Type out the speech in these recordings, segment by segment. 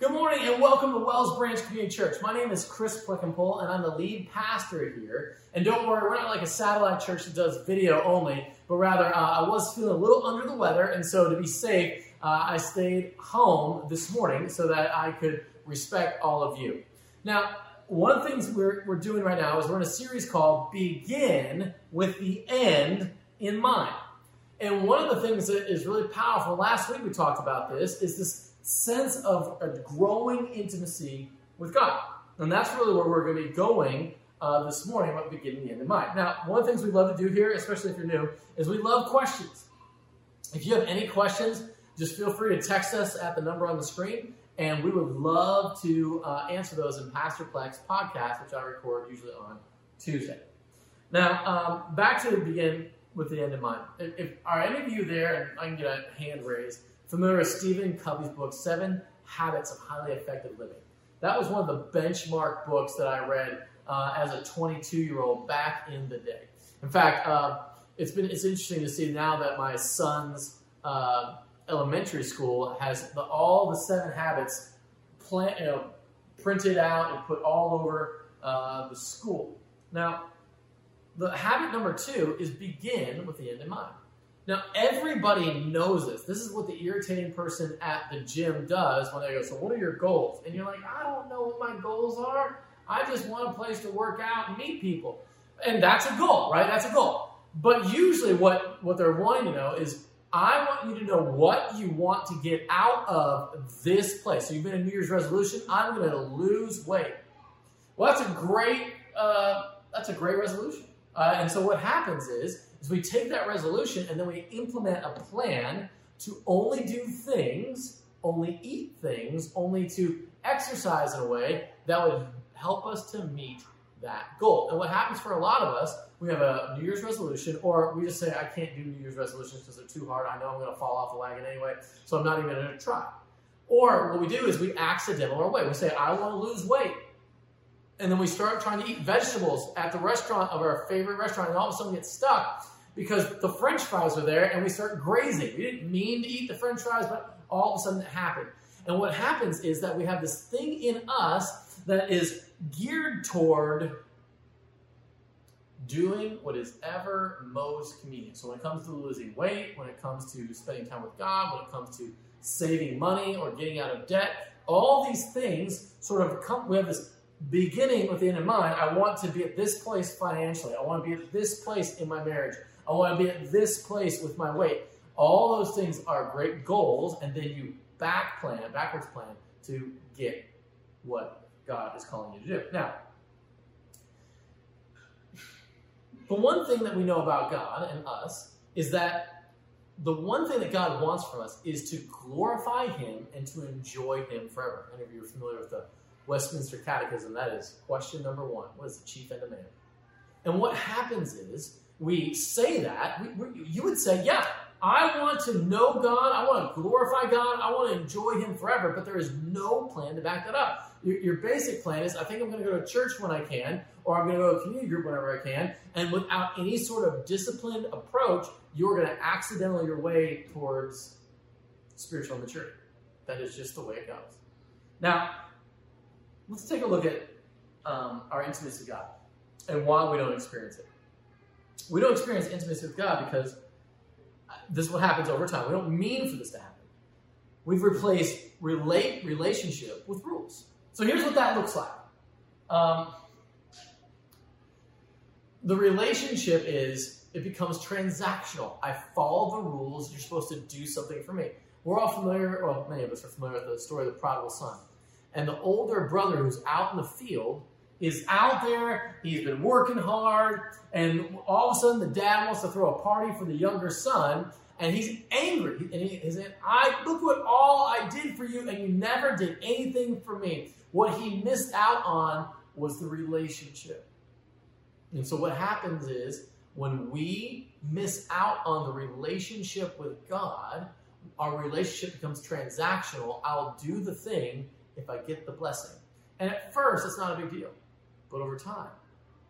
Good morning and welcome to Wells Branch Community Church. My name is Chris Plekenpol and I'm the lead pastor here. And don't worry, we're not like a satellite church that does video only, but rather uh, I was feeling a little under the weather, and so to be safe, uh, I stayed home this morning so that I could respect all of you. Now, one of the things we're, we're doing right now is we're in a series called Begin with the End in Mind. And one of the things that is really powerful, last week we talked about this, is this sense of a growing intimacy with God. And that's really where we're going to be going uh, this morning, but beginning the end in mind. Now, one of the things we love to do here, especially if you're new, is we love questions. If you have any questions, just feel free to text us at the number on the screen, and we would love to uh, answer those in Pastor Plex podcast, which I record usually on Tuesday. Now, um, back to the begin with the end in mind. If, if, are any of you there, and I can get a hand raised, familiar with Stephen Covey's book, Seven Habits of Highly Effective Living. That was one of the benchmark books that I read uh, as a 22 year old back in the day. In fact, uh, it's been it's interesting to see now that my son's uh, elementary school has the, all the seven habits plan, you know, printed out and put all over uh, the school. Now, the habit number two is begin with the end in mind. Now, everybody knows this. This is what the irritating person at the gym does when they go, So, what are your goals? And you're like, I don't know what my goals are. I just want a place to work out and meet people. And that's a goal, right? That's a goal. But usually, what, what they're wanting to know is, I want you to know what you want to get out of this place. So, you've been a New Year's resolution. I'm going to lose weight. Well, that's a great, uh, that's a great resolution. Uh, and so, what happens is, is we take that resolution and then we implement a plan to only do things, only eat things, only to exercise in a way that would help us to meet that goal. And what happens for a lot of us, we have a New Year's resolution, or we just say, I can't do New Year's resolutions because they're too hard. I know I'm going to fall off the wagon anyway, so I'm not even going to try. Or what we do is we accidentally our way. We say, I want to lose weight and then we start trying to eat vegetables at the restaurant of our favorite restaurant, and all of a sudden get stuck because the French fries were there, and we start grazing. We didn't mean to eat the French fries, but all of a sudden it happened. And what happens is that we have this thing in us that is geared toward doing what is ever most convenient. So when it comes to losing weight, when it comes to spending time with God, when it comes to saving money or getting out of debt, all these things sort of come. We have this beginning with the end in mind, I want to be at this place financially. I want to be at this place in my marriage. I want to be at this place with my weight. All those things are great goals, and then you back plan, backwards plan to get what God is calling you to do. Now, the one thing that we know about God and us is that the one thing that God wants from us is to glorify Him and to enjoy Him forever. Any of you are familiar with the Westminster Catechism, that is question number one. What is the chief end of man? And what happens is we say that, we, we, you would say, yeah, I want to know God, I want to glorify God, I want to enjoy Him forever, but there is no plan to back that up. Your, your basic plan is, I think I'm going to go to church when I can, or I'm going to go to a community group whenever I can, and without any sort of disciplined approach, you're going to accidentally your way towards spiritual maturity. That is just the way it goes. Now, let's take a look at um, our intimacy with God and why we don't experience it. We don't experience intimacy with God because this is what happens over time. We don't mean for this to happen. We've replaced relate relationship with rules. So here's what that looks like. Um, the relationship is it becomes transactional. I follow the rules. You're supposed to do something for me. We're all familiar, well, many of us are familiar with the story of the prodigal son and the older brother who's out in the field is out there, he's been working hard, and all of a sudden the dad wants to throw a party for the younger son, and he's angry. And he, he's I look what all I did for you, and you never did anything for me. What he missed out on was the relationship. And so what happens is when we miss out on the relationship with God, our relationship becomes transactional. I'll do the thing if I get the blessing. And at first, it's not a big deal. But over time,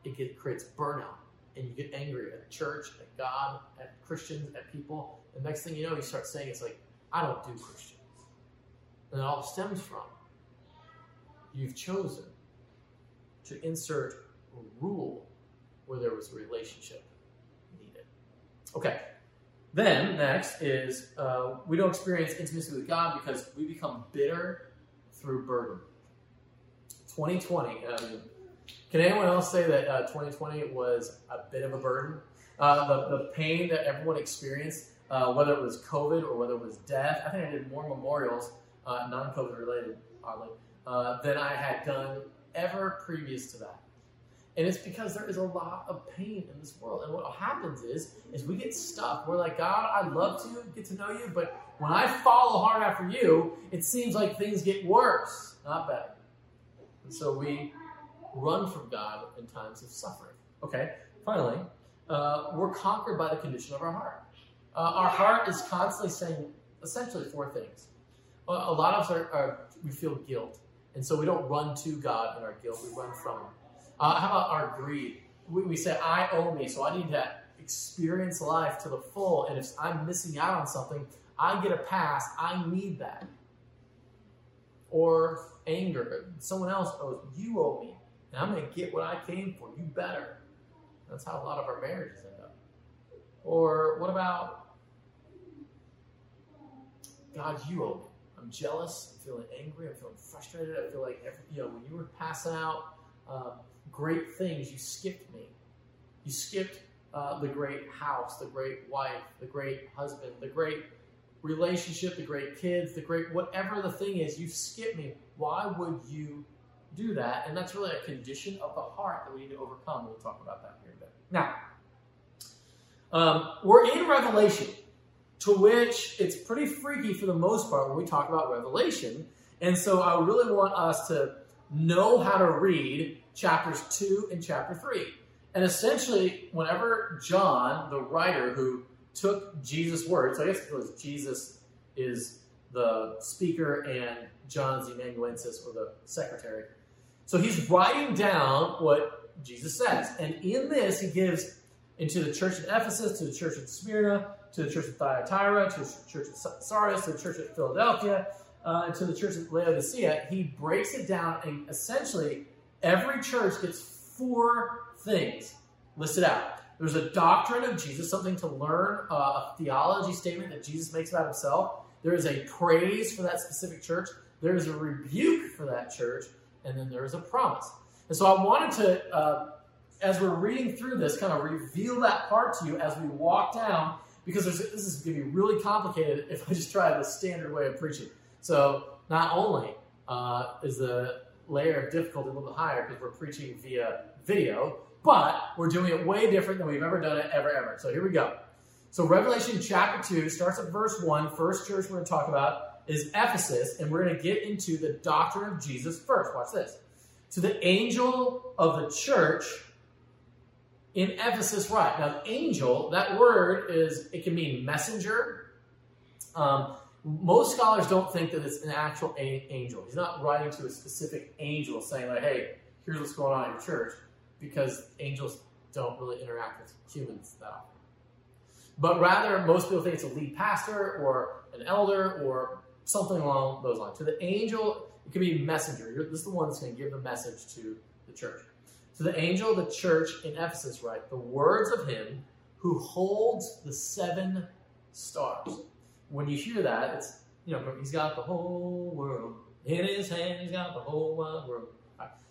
it get, creates burnout. And you get angry at church, at God, at Christians, at people. The next thing you know, you start saying, it's like, I don't do Christians. And it all stems from you've chosen to insert a rule where there was a relationship needed. Okay, then next is uh, we don't experience intimacy with God because we become bitter through burden. 2020. Um, can anyone else say that uh, 2020 was a bit of a burden? Uh, the, the pain that everyone experienced, uh, whether it was COVID or whether it was death. I think I did more memorials, uh, non COVID related, oddly, uh, than I had done ever previous to that. And it's because there is a lot of pain in this world. And what happens is, is we get stuck. We're like, God, I'd love to get to know you, but when I follow hard after you, it seems like things get worse, not better. And so we run from God in times of suffering. Okay, finally, uh, we're conquered by the condition of our heart. Uh, our heart is constantly saying essentially four things. A lot of us are, are, we feel guilt, and so we don't run to God in our guilt. We run from Him. Uh, how about our greed? We, we say, "I owe me," so I need to experience life to the full. And if I'm missing out on something, I get a pass. I need that. Or anger. Someone else owes you owe me, and I'm going to get what I came for. You better. That's how a lot of our marriages end up. Or what about God? You owe me. I'm jealous. I'm feeling angry. I'm feeling frustrated. I feel like every, you know when you were passing out uh, great things, you skipped me. You skipped uh, the great house, the great wife, the great husband, the great relationship, the great kids, the great whatever the thing is, You skipped me. Why would you do that? And that's really a condition of the heart that we need to overcome. We'll talk about that here in a bit. Now, um, we're in Revelation, to which it's pretty freaky for the most part when we talk about Revelation. And so I really want us to know how to read chapters 2 and chapter 3. And essentially, whenever John, the writer who took Jesus' words, I guess it was Jesus is the speaker and John's amanuensis or the secretary. So he's writing down what Jesus says. And in this, he gives into the church at Ephesus, to the church at Smyrna, to the church at Thyatira, to the church at Sardis, to the church at Philadelphia, uh, and to the church at Laodicea. He breaks it down, and essentially, every church gets four things listed out. There's a doctrine of Jesus, something to learn, uh, a theology statement that Jesus makes about himself. There is a praise for that specific church. There is a rebuke for that church. And then there is a promise. And so I wanted to, uh, as we're reading through this, kind of reveal that part to you as we walk down, because this is going to be really complicated if I just try the standard way of preaching. So not only uh, is the layer of difficulty a little bit higher because we're preaching via video, but we're doing it way different than we've ever done it ever, ever. So here we go. So Revelation chapter 2 starts at verse 1. First church we're going to talk about is Ephesus, and we're going to get into the doctrine of Jesus first. Watch this. To the angel of the church in Ephesus, right. Now, angel, that word is, it can mean messenger. Um, most scholars don't think that it's an actual angel. He's not writing to a specific angel saying, like, hey, here's what's going on in your church because angels don't really interact with humans that often. But rather, most people think it's a lead pastor or an elder or something along those lines. To the angel, it could be messenger. This is the one that's going to give the message to the church. To the angel of the church in Ephesus, write the words of him who holds the seven stars. When you hear that, it's, you know, he's got the whole world in his hand, he's got the whole wide world.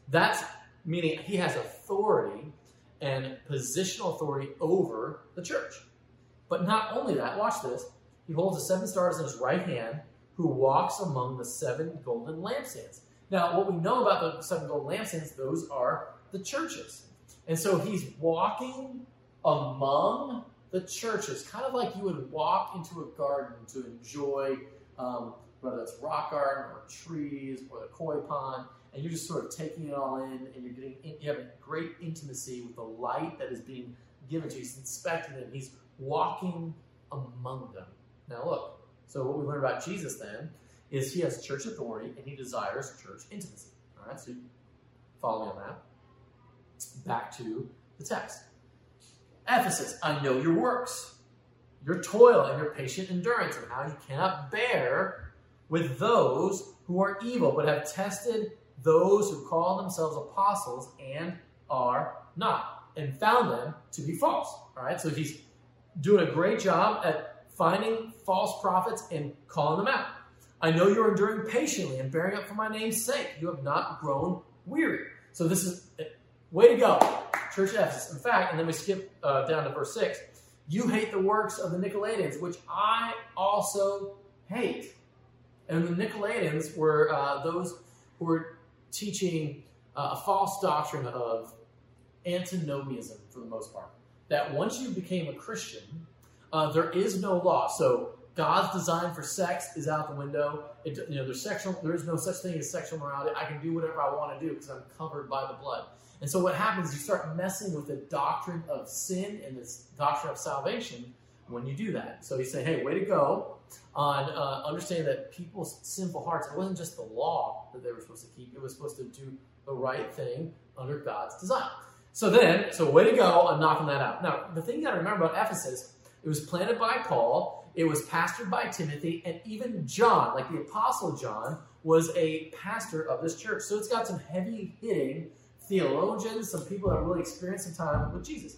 That's meaning he has authority and positional authority over the church. But not only that, watch this. He holds the seven stars in his right hand, who walks among the seven golden lampstands. Now, what we know about the seven golden lampstands, those are the churches. And so he's walking among the churches, kind of like you would walk into a garden to enjoy um, whether it's rock garden or trees or the koi pond and you're just sort of taking it all in, and you're getting you have great intimacy with the light that is being given to you. He's inspecting them. He's walking among them. Now look. So what we learn about Jesus then is he has church authority and he desires church intimacy. All right. So follow me on that. Back to the text. Ephesus, I know your works, your toil and your patient endurance, and how you cannot bear with those who are evil, but have tested those who call themselves apostles and are not, and found them to be false. All right, so he's doing a great job at finding false prophets and calling them out. I know you're enduring patiently and bearing up for my name's sake. You have not grown weary. So this is way to go, Church of Ephesus. In fact, and then we skip uh, down to verse 6. You hate the works of the Nicolaitans, which I also hate. And the Nicolaitans were uh, those who were teaching uh, a false doctrine of antinomianism for the most part. That once you became a Christian, uh, there is no law. So God's design for sex is out the window. It, you know, there's sexual. There is no such thing as sexual morality. I can do whatever I want to do because I'm covered by the blood. And so what happens? Is you start messing with the doctrine of sin and this doctrine of salvation when you do that. So he's saying, "Hey, way to go on uh, understanding that people's sinful hearts. It wasn't just the law that they were supposed to keep. It was supposed to do the right thing under God's design." So then, so way to go on knocking that out. Now, the thing you got to remember about Ephesus, it was planted by Paul, it was pastored by Timothy, and even John, like the Apostle John, was a pastor of this church. So it's got some heavy hitting theologians, some people that really experienced some time with Jesus.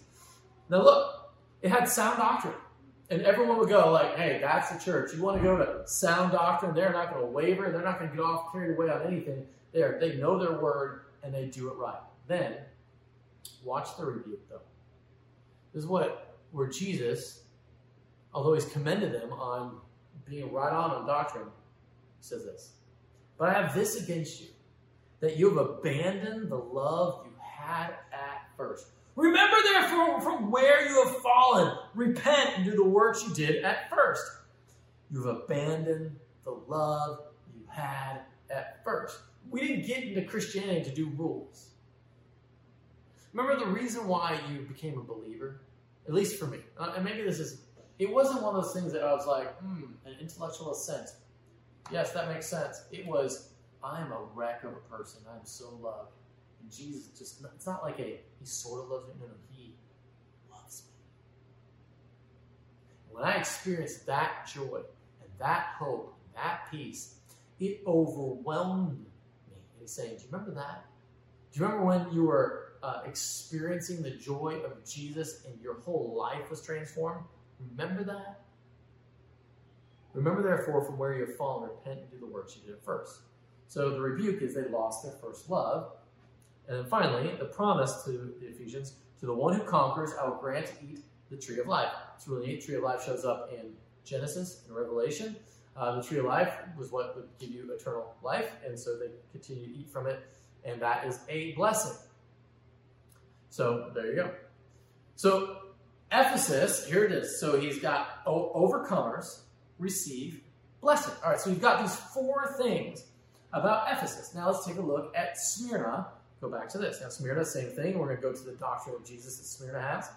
Now, look, it had sound doctrine. And everyone would go like, hey, that's the church. You want to go to sound doctrine? They're not going to waver. They're not going to get off carried away on anything. There, they know their word and they do it right. Then, watch the rebuke though. This is what where Jesus, although he's commended them on being right on on doctrine, says this. But I have this against you, that you have abandoned the love you had at first. Remember therefore from where you have fallen. Repent and do the works you did at first. You've abandoned the love you had at first. We didn't get into Christianity to do rules. Remember the reason why you became a believer? At least for me. Uh, and maybe this is, it wasn't one of those things that I was like, hmm, an intellectual assent. Yes, that makes sense. It was, I'm a wreck of a person. I'm so loved. And Jesus just, it's not like a, he sort of loves me. No, no, he loves me. When I experienced that joy and that hope and that peace, it overwhelmed me. And he's saying, Do you remember that? Do you remember when you were uh, experiencing the joy of Jesus and your whole life was transformed? Remember that? Remember, therefore, from where you have fallen, repent and do the works you did at first. So the rebuke is they lost their first love. And then finally, the promise to the Ephesians to the one who conquers, I will grant to eat the tree of life. It's really neat. Tree of life shows up in Genesis and Revelation. Uh, the tree of life was what would give you eternal life, and so they continue to eat from it, and that is a blessing. So there you go. So Ephesus, here it is. So he's got overcomers receive blessing. All right, so we've got these four things about Ephesus. Now let's take a look at Smyrna. Go back to this. Now, Smyrna, same thing. We're going to go to the doctrine of Jesus that Smyrna has.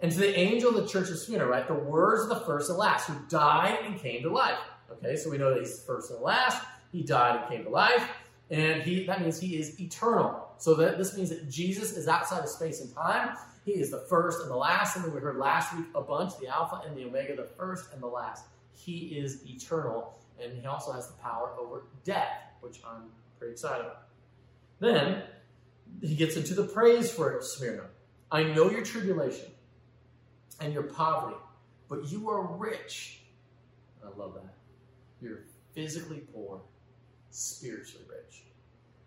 And to the angel of the church of Smyrna, right? The words of the first and last, who died and came to life. Okay, so we know that he's first and last. He died and came to life. And he that means he is eternal. So that this means that Jesus is outside of space and time. He is the first and the last. And we heard last week a bunch, the Alpha and the Omega, the first and the last. He is eternal. And he also has the power over death, which I'm pretty excited about. Then he gets into the praise for Smyrna. I know your tribulation and your poverty, but you are rich. I love that. You're physically poor, spiritually rich.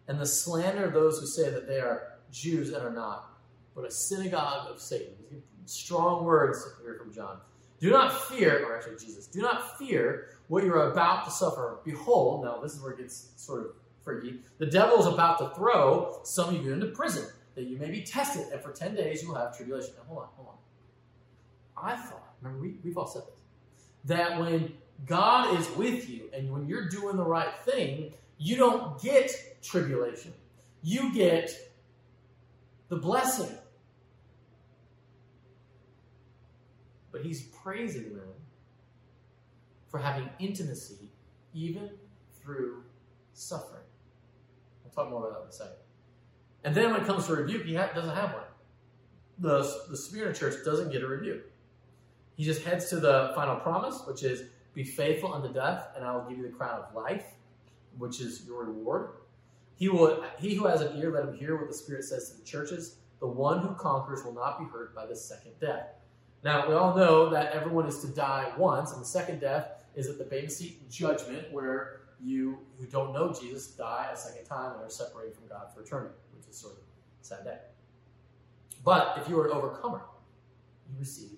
And the slander of those who say that they are Jews and are not, but a synagogue of Satan. Strong words here from John. Do not fear, or actually Jesus, do not fear what you're about to suffer. Behold, now this is where it gets sort of freaky. The devil is about to throw some of you into prison, that you may be tested, and for 10 days you will have tribulation. Now, hold on, hold on. I thought, remember, we, we've all said this, that when God is with you and when you're doing the right thing, you don't get tribulation. You get the blessing. But he's praising them for having intimacy even through suffering. We'll talk more about that in a second. And then when it comes to rebuke, he ha- doesn't have one. The, the Smyrna church doesn't get a rebuke. He just heads to the final promise, which is be faithful unto death, and I will give you the crown of life, which is your reward. He will he who has an ear, let him hear what the Spirit says to the churches. The one who conquers will not be hurt by the second death. Now we all know that everyone is to die once, and the second death is at the Bema Seat judgment, where you who don't know Jesus die a second time and are separated from God for eternity, which is sort of sad day. But if you are an overcomer, you receive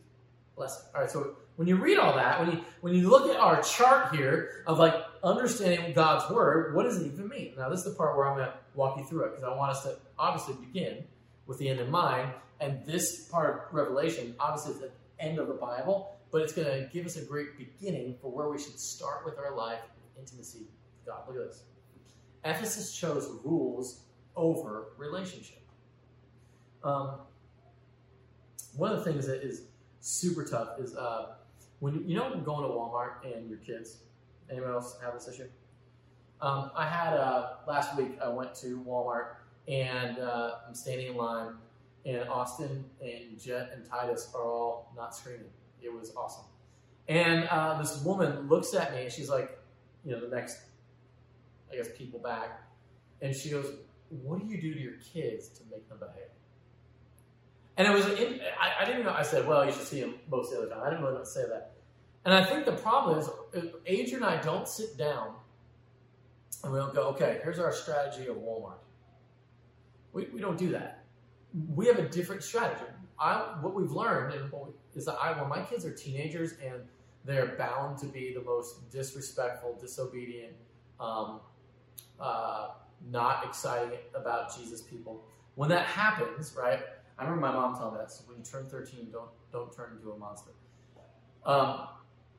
blessing. All right, so when you read all that, when you when you look at our chart here of like understanding God's word, what does it even mean? Now, this is the part where I'm going to walk you through it because I want us to obviously begin with the end in mind. And this part of Revelation, obviously, is the end of the Bible, but it's going to give us a great beginning for where we should start with our life in intimacy with God. Look at this. Ephesus chose rules over relationship. Um, one of the things that is super tough is uh, when you, know going to Walmart and your kids. Anyone else have this issue? Um, I had uh, last week. I went to Walmart and uh, I'm standing in line, and Austin and Jet and Titus are all not screaming. It was awesome. And uh, this woman looks at me and she's like, you know, the next, I guess, people back, and she goes, "What do you do to your kids to make them behave?" And it was, I, I, didn't know, I said, well, you should see them most of the time. I didn't really say that. And I think the problem is, Adrian and I don't sit down and we don't go, okay, here's our strategy of Walmart. We, we don't do that. We have a different strategy. I, what we've learned is that I, when my kids are teenagers and they're bound to be the most disrespectful, disobedient, um, uh, not exciting about Jesus people, when that happens, right, I remember my mom telling that. So when you turn 13, don't don't turn into a monster. Um,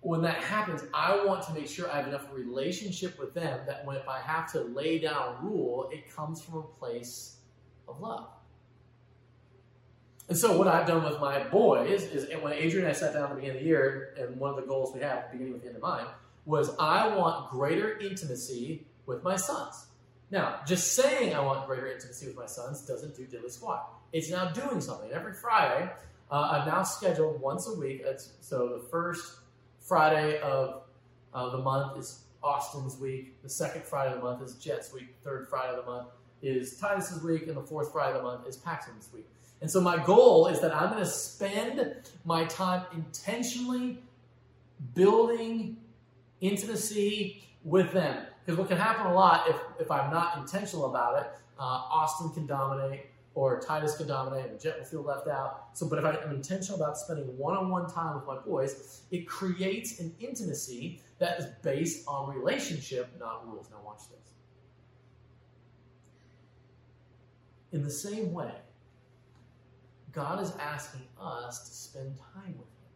when that happens, I want to make sure I have enough relationship with them that when if I have to lay down a rule, it comes from a place of love. And so what I've done with my boys is, when Adrian and I sat down at the beginning of the year, and one of the goals we had, beginning with the end of mine, was I want greater intimacy with my sons. Now, just saying I want greater intimacy with my sons doesn't do diddly squat. It's now doing something. Every Friday, uh, I've now scheduled once a week. So the first Friday of uh, the month is Austin's week. The second Friday of the month is Jet's week. Third Friday of the month is Titus's week, and the fourth Friday of the month is Paxton's week. And so my goal is that I'm going to spend my time intentionally building intimacy with them. Because what can happen a lot if, if I'm not intentional about it, uh, Austin can dominate, or Titus can dominate, and Jet will feel left out. So, but if I'm intentional about spending one-on-one time with my boys, it creates an intimacy that is based on relationship, not rules. Now, watch this. In the same way, God is asking us to spend time with Him.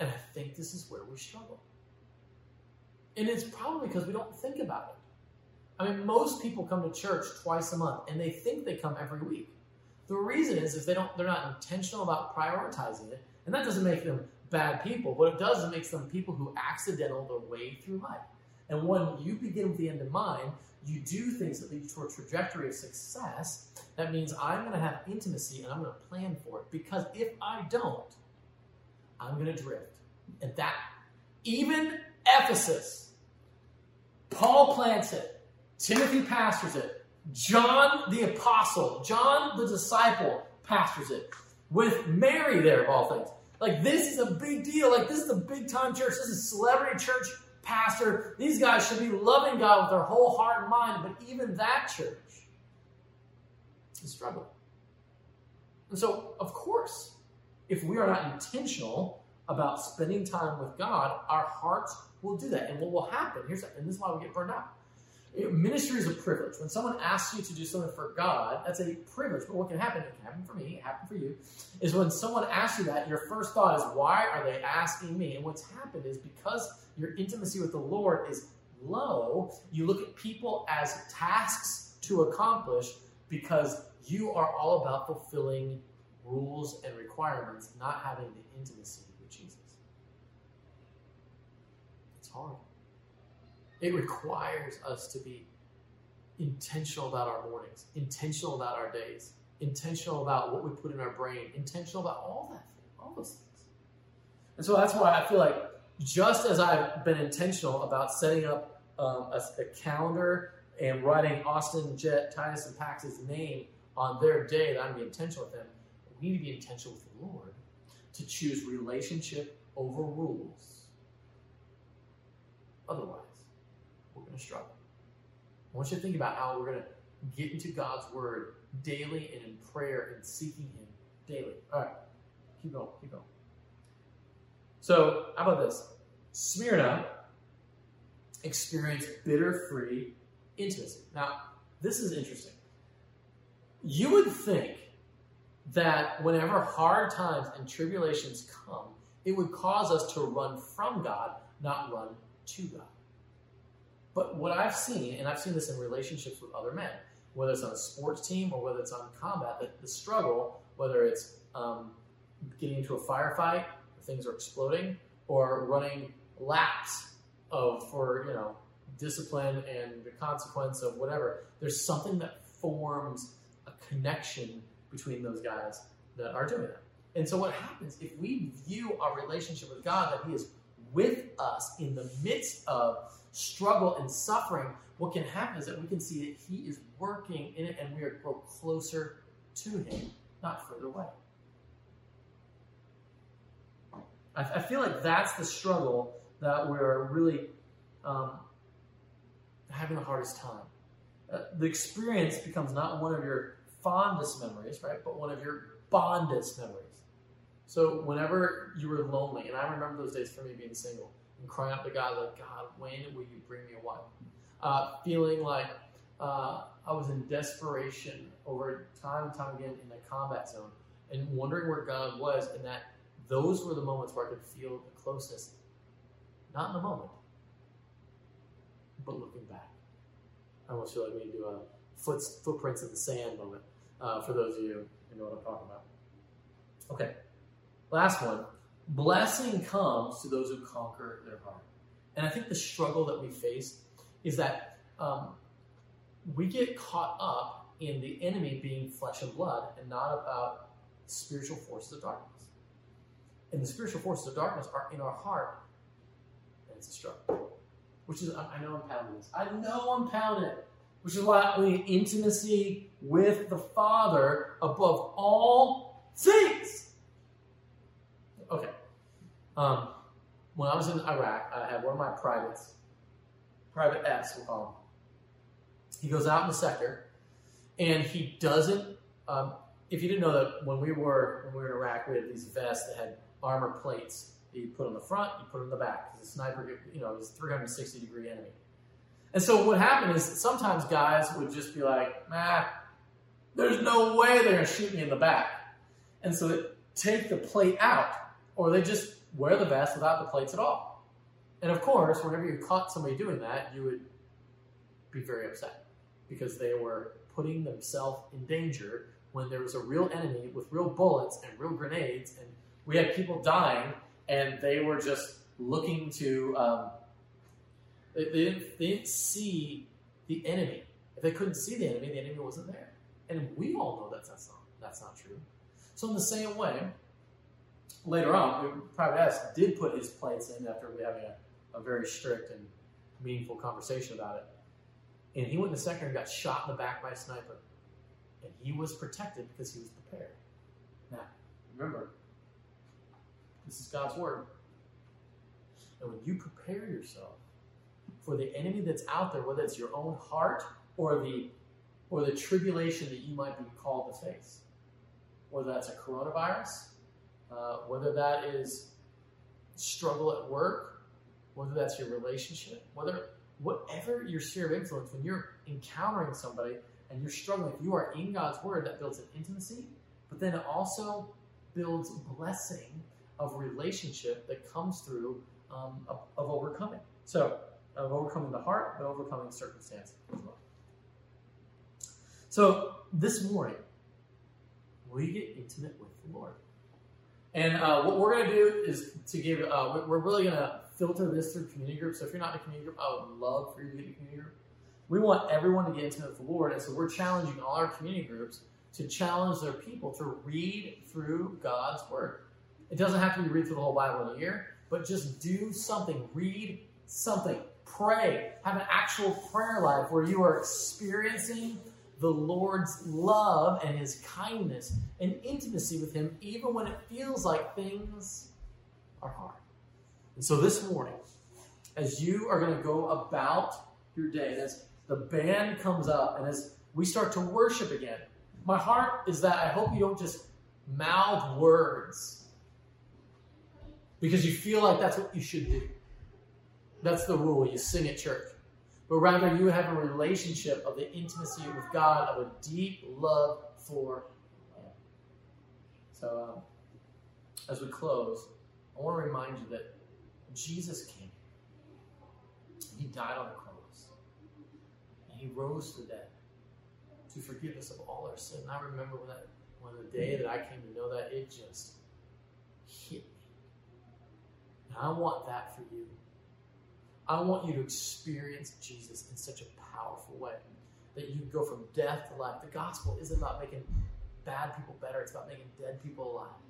And I think this is where we struggle. And it's probably because we don't think about it. I mean, most people come to church twice a month and they think they come every week. The reason is if they don't they're not intentional about prioritizing it, and that doesn't make them bad people. What it does is it makes them people who accidental their way through life. And when you begin with the end in mind, you do things that lead you to a trajectory of success. That means I'm going to have intimacy and I'm going to plan for it. Because if I don't, I'm going to drift. And that, even Ephesus, Paul plants it, Timothy pastors it, John the apostle, John the disciple pastors it, with Mary there of all things. Like this is a big deal. Like this is a big time church. This is celebrity church pastor. These guys should be loving God with their whole heart and mind. But even that church is struggling. And so, of course, if we are not intentional about spending time with God, our hearts will do that. And what will happen, here's and this is why we get burned out. Ministry is a privilege. When someone asks you to do something for God, that's a privilege. But what can happen, it can happen for me, it happened for you, is when someone asks you that, your first thought is, why are they asking me? And what's happened is because your intimacy with the Lord is low, you look at people as tasks to accomplish because you are all about fulfilling rules and requirements, not having the intimacy with Jesus. It's hard. It requires us to be intentional about our mornings, intentional about our days, intentional about what we put in our brain, intentional about all that, all those things. And so that's why I feel like just as I've been intentional about setting up um, a, a calendar and writing Austin, Jet, Titus, and Pax's name on their day that I'm be intentional with them. We need to be intentional with the Lord to choose relationship over rules. Otherwise, we're going to struggle. I want you to think about how we're going to get into God's Word daily and in prayer and seeking Him daily. All right, keep going, keep going. So, how about this? Smyrna experienced bitter free intimacy. Now, this is interesting. You would think that whenever hard times and tribulations come, it would cause us to run from God, not run to God. But what I've seen, and I've seen this in relationships with other men, whether it's on a sports team or whether it's on combat, that the struggle, whether it's um, getting into a firefight, things are exploding, or running laps of for you know discipline and the consequence of whatever. There's something that forms a connection between those guys that are doing it. And so what happens if we view our relationship with God that He is with us in the midst of struggle and suffering, what can happen is that we can see that He is working in it and we are grow closer to Him, not further away. I feel like that's the struggle that we're really um, having the hardest time. Uh, the experience becomes not one of your fondest memories, right, but one of your bondest memories. So whenever you were lonely, and I remember those days for me being single and crying out to God, like, God, when will you bring me a wife? Uh, feeling like uh, I was in desperation over time and time again in the combat zone and wondering where God was, and that those were the moments where I could feel the closeness. Not in the moment, but looking back. I almost feel like we do a foot, footprints in the sand moment uh, for those of you who know what I'm talking about. Okay, last one. Blessing comes to those who conquer their heart. And I think the struggle that we face is that um, we get caught up in the enemy being flesh and blood and not about spiritual forces of darkness. And the spiritual forces of darkness are in our heart, it's a struggle which is, I know I'm pounding this. I know I'm pounding it. Which is why we need intimacy with the Father above all things. Okay. Um, when I was in Iraq, I had one of my privates, Private S, we'll call him. He goes out in the sector, and he doesn't. Um, if you didn't know that when we were when we were in Iraq, we had these vests that had armor plates you put on the front, you put on the back. Because the sniper, you know, is 360 degree enemy. And so what happened is sometimes guys would just be like, nah, there's no way they're going to shoot me in the back. And so they take the plate out, or they just wear the vest without the plates at all. And of course, whenever you caught somebody doing that, you would be very upset because they were putting themselves in danger when there was a real enemy with real bullets and real grenades, and we had people dying and they were just looking to. Um, they, they, didn't, they didn't see the enemy. If they couldn't see the enemy, the enemy wasn't there. And we all know that that's not, that's not true. So, in the same way, later on, Private S did put his plates in after we having a, a very strict and meaningful conversation about it. And he went in the second and got shot in the back by a sniper. And he was protected because he was prepared. Now, remember, this is God's word. And when you prepare yourself for the enemy that's out there, whether it's your own heart or the or the tribulation that you might be called to face, whether that's a coronavirus, uh, whether that is struggle at work, whether that's your relationship, whether whatever your sphere of influence, when you're encountering somebody and you're struggling, you are in God's word, that builds an intimacy, but then it also builds blessing of relationship that comes through um, of, of, overcoming. So, of overcoming the heart, but overcoming circumstance as well. So, this morning, we get intimate with the Lord. And uh, what we're going to do is to give, uh, we're really going to filter this through community groups. So, if you're not in a community group, I would love for you to get in a community group. We want everyone to get intimate with the Lord. And so, we're challenging all our community groups to challenge their people to read through God's Word. It doesn't have to be read through the whole Bible in a year, but just do something. Read something. pray, have an actual prayer life where you are experiencing the Lord's love and his kindness and intimacy with him, even when it feels like things are hard. And so this morning, as you are going to go about your day, and as the band comes up, and as we start to worship again, my heart is that I hope you don't just mouth words because you feel like that's what you should do. That's the rule. You sing at church. But rather, you have a relationship of the intimacy with God, of a deep love for Him. So, um, as we close, I want to remind you that Jesus came. He died on the cross. And He rose to dead to forgive us of all our sin. And I remember when that when the day that I came to know that, it just hit me. And I want that for you. I want you to experience Jesus in such a powerful way that you go from death to life. The gospel isn't about making bad people better, it's about making dead people alive.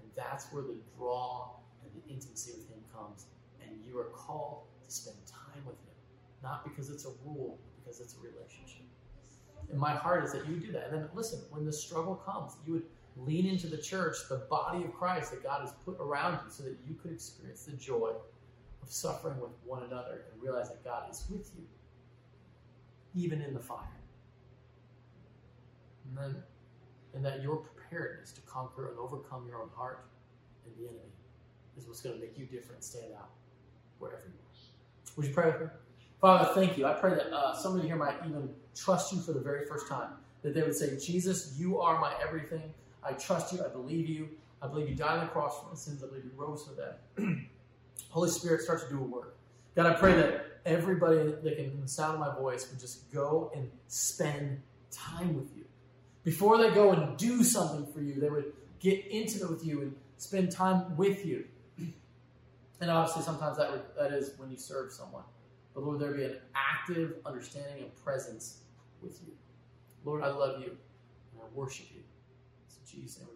And that's where the draw and the intimacy with Him comes. And you are called to spend time with Him, not because it's a rule, because it's a relationship. And my heart is that you do that. And then listen, when the struggle comes, you would lean into the church, the body of Christ that God has put around you, so that you could experience the joy of suffering with one another and realize that God is with you, even in the fire. And then, and that your preparedness to conquer and overcome your own heart and the enemy is what's going to make you different, stand out wherever you are. Would you pray with me? Father, thank you. I pray that uh, somebody here might even trust you for the very first time. That they would say, Jesus, you are my everything. I trust you. I believe you. I believe you died on the cross for my sins. I believe you rose for them. Holy Spirit, start to do a work. God, I pray that everybody that can sound my voice would just go and spend time with you. Before they go and do something for you, they would get intimate with you and spend time with you. And obviously, sometimes that, that is when you serve someone. But Lord, there be an active understanding and presence with you. Lord, I love you and I worship you. Jesus'